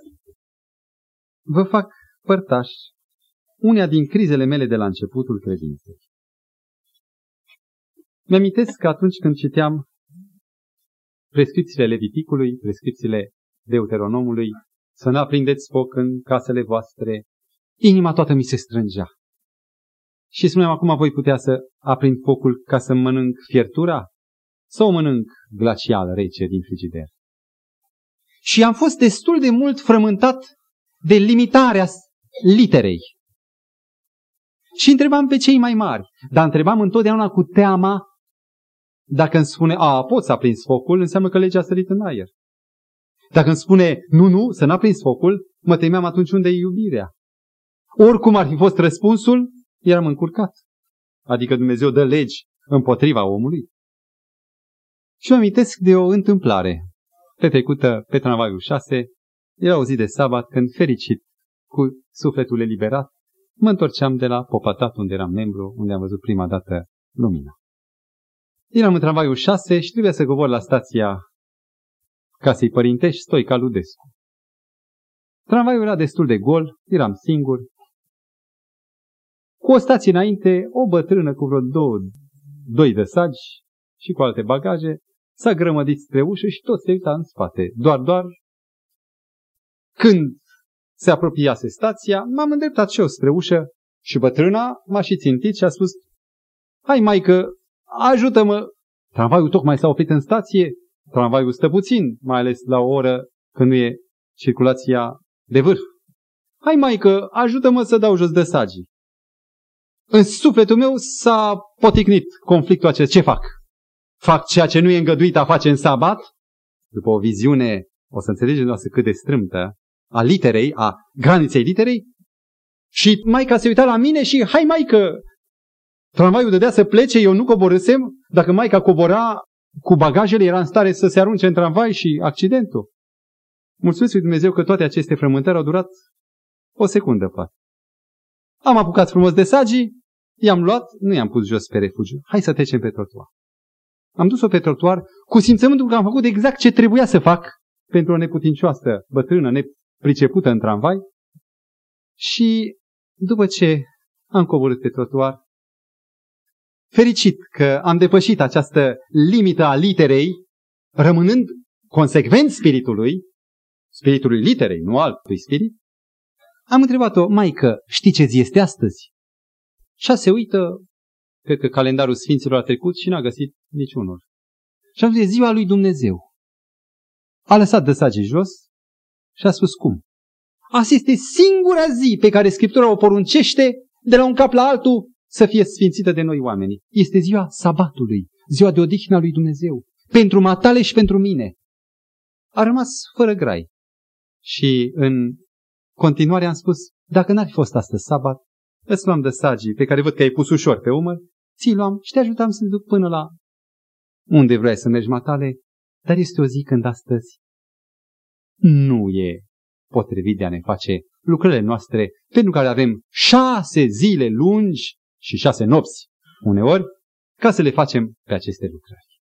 Speaker 1: vă fac părtaș una din crizele mele de la începutul credinței. Mi-amintesc că atunci când citeam prescripțiile Leviticului, prescripțiile Deuteronomului, să nu aprindeți foc în casele voastre, inima toată mi se strângea. Și spuneam, acum voi putea să aprind focul ca să mănânc fiertura sau o mănânc glacial rece din frigider. Și am fost destul de mult frământat de limitarea literei. Și întrebam pe cei mai mari, dar întrebam întotdeauna cu teama dacă îmi spune, a, poți să aprins focul, înseamnă că legea a sărit în aer. Dacă îmi spune, nu, nu, să n-a prins focul, mă temeam atunci unde e iubirea. Oricum ar fi fost răspunsul, eram încurcat. Adică Dumnezeu dă legi împotriva omului. Și mă amintesc de o întâmplare petrecută pe tramvaiul 6, era o zi de sabat când, fericit, cu sufletul eliberat, mă întorceam de la Popatat, unde eram membru, unde am văzut prima dată lumina. Eram în tramvaiul 6 și trebuia să cobor la stația casei părintești Stoica Ludescu. Tramvaiul era destul de gol, eram singur. Cu o stație înainte, o bătrână cu vreo două, doi de sagi și cu alte bagaje s-a grămădit spre ușă și tot se uita în spate. Doar, doar, când se apropiase stația, m-am îndreptat și eu spre ușă și bătrâna m-a și țintit și a spus Hai, maică, ajută-mă! Tramvaiul tocmai s-a oprit în stație, tramvaiul stă puțin, mai ales la o oră când nu e circulația de vârf. Hai, maică, ajută-mă să dau jos de sagii. În sufletul meu s-a poticnit conflictul acesta. Ce fac? Fac ceea ce nu e îngăduit a face în sabat? După o viziune, o să înțelegeți noastră cât de strâmtă, a literei, a graniței literei. Și maica se uita la mine și, hai maică, tramvaiul dădea să plece, eu nu coborâsem. Dacă maica cobora cu bagajele, era în stare să se arunce în tramvai și accidentul. Mulțumesc lui Dumnezeu că toate aceste frământări au durat o secundă, poate. Am apucat frumos de sagii, i-am luat, nu i-am pus jos pe refugiu. Hai să trecem pe trotuar. Am dus-o pe trotuar cu simțământul că am făcut exact ce trebuia să fac pentru o neputincioasă bătrână nepricepută în tramvai. Și după ce am coborât pe trotuar, fericit că am depășit această limită a literei, rămânând consecvent spiritului, spiritului literei, nu altui spirit, am întrebat-o, maică, știi ce zi este astăzi? Și se uită, cred că calendarul Sfinților a trecut și n-a găsit niciunul. Și am zis, ziua lui Dumnezeu. A lăsat dăsagii jos și a spus cum. Asta este singura zi pe care Scriptura o poruncește de la un cap la altul să fie sfințită de noi oamenii. Este ziua sabatului, ziua de odihnă a lui Dumnezeu, pentru matale și pentru mine. A rămas fără grai. Și în continuare am spus, dacă n-ar fi fost astăzi sabat, îți luam de sagii pe care văd că ai pus ușor pe umăr, ți luam și te ajutam să duc până la unde vrei să mergi matale, dar este o zi când astăzi nu e potrivit de a ne face lucrările noastre, pentru care avem șase zile lungi și șase nopți uneori ca să le facem pe aceste lucrări.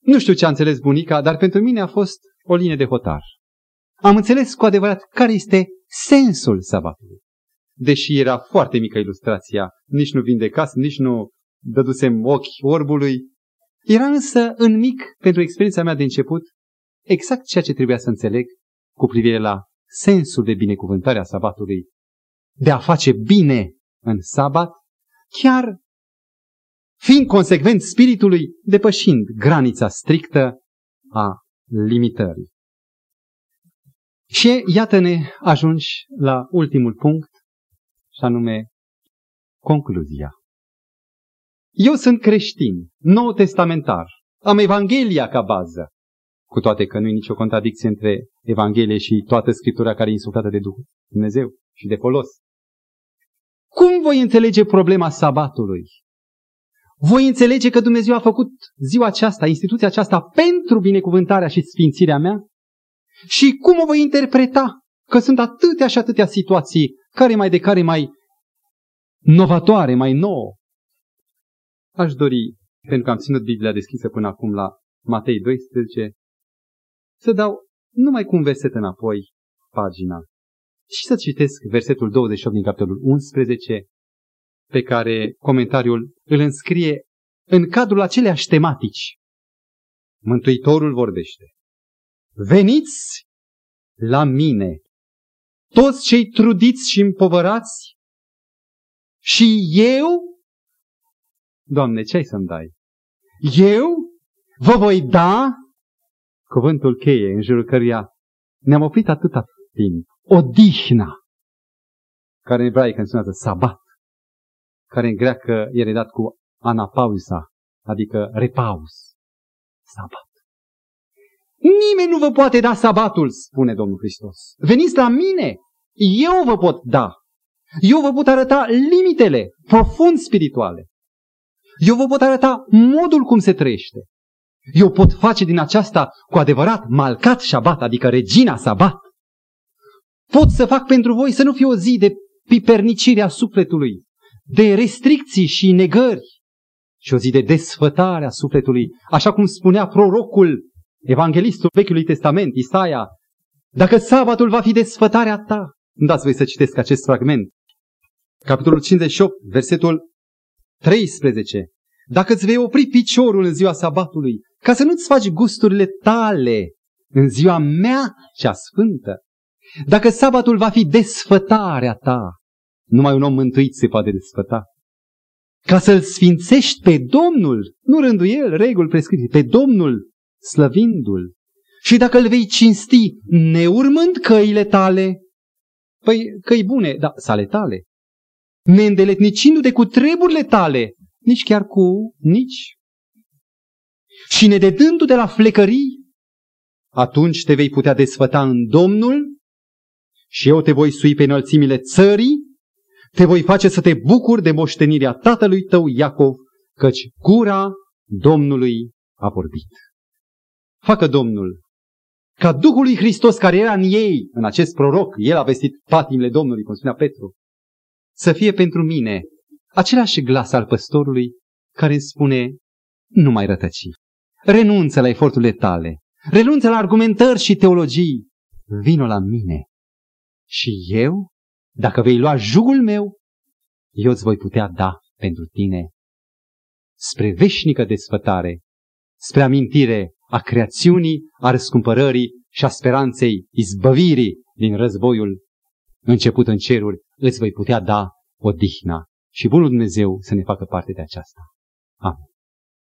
Speaker 1: Nu știu ce a înțeles bunica, dar pentru mine a fost o linie de hotar. Am înțeles cu adevărat care este sensul sabatului. Deși era foarte mică ilustrația, nici nu vindecas, nici nu dădusem ochi orbului, era însă în mic, pentru experiența mea de început, exact ceea ce trebuia să înțeleg cu privire la sensul de binecuvântare a sabatului, de a face bine în sabat, chiar fiind consecvent spiritului, depășind granița strictă a limitării. Și iată-ne ajungi la ultimul punct, și anume concluzia. Eu sunt creștin, nou testamentar, am Evanghelia ca bază, cu toate că nu e nicio contradicție între Evanghelie și toată Scriptura care e insuflată de Duhul Dumnezeu și de folos. Cum voi înțelege problema sabatului? Voi înțelege că Dumnezeu a făcut ziua aceasta, instituția aceasta, pentru binecuvântarea și sfințirea mea? Și cum o voi interpreta? Că sunt atâtea și atâtea situații, care mai de care mai novatoare, mai nouă. Aș dori, pentru că am ținut Biblia deschisă până acum la Matei 12, să dau numai cu un verset înapoi pagina și să citesc versetul 28 din capitolul 11, pe care comentariul îl înscrie în cadrul aceleași tematici. Mântuitorul vorbește. Veniți la mine, toți cei trudiți și împovărați, și eu, Doamne, ce ai să-mi dai? Eu vă voi da cuvântul cheie în jurul căruia ne-am oprit atâta timp. Odihna, care în ebraică înseamnă sabat, care în greacă e redat cu anapausa, adică repaus, sabat. Nimeni nu vă poate da sabatul, spune Domnul Hristos. Veniți la mine, eu vă pot da. Eu vă pot arăta limitele profund spirituale. Eu vă pot arăta modul cum se trăiește. Eu pot face din aceasta cu adevărat malcat șabat, adică regina sabat. Pot să fac pentru voi să nu fie o zi de pipernicire a sufletului, de restricții și negări, și o zi de desfătare a sufletului, așa cum spunea prorocul, evanghelistul Vechiului Testament, Isaia, dacă sabatul va fi desfătarea ta, îmi dați voi să citesc acest fragment. Capitolul 58, versetul 13. Dacă îți vei opri piciorul în ziua sabatului, ca să nu-ți faci gusturile tale în ziua mea cea sfântă, dacă sabatul va fi desfătarea ta, numai un om mântuit se poate desfăta. Ca să-L sfințești pe Domnul, nu rânduiel, reguli prescrise, pe Domnul, slăvindu-L. Și dacă îl vei cinsti neurmând căile tale, păi căi bune, da, sale tale, neîndeletnicindu-te cu treburile tale, nici chiar cu nici, și ne dedându-te la flecării, atunci te vei putea desfăta în Domnul și eu te voi sui pe înălțimile țării, te voi face să te bucuri de moștenirea tatălui tău Iacov, căci gura Domnului a vorbit. Facă Domnul ca Duhul lui Hristos care era în ei, în acest proroc, el a vestit patimile Domnului, cum spunea Petru, să fie pentru mine același glas al păstorului care îmi spune, nu mai rătăci, renunță la eforturile tale, renunță la argumentări și teologii, vino la mine. Și eu, dacă vei lua jugul meu, eu îți voi putea da pentru tine spre veșnică desfătare, spre amintire a creațiunii, a răscumpărării și a speranței izbăvirii din războiul început în ceruri, îți voi putea da odihna. Și bunul Dumnezeu să ne facă parte de aceasta. Amin.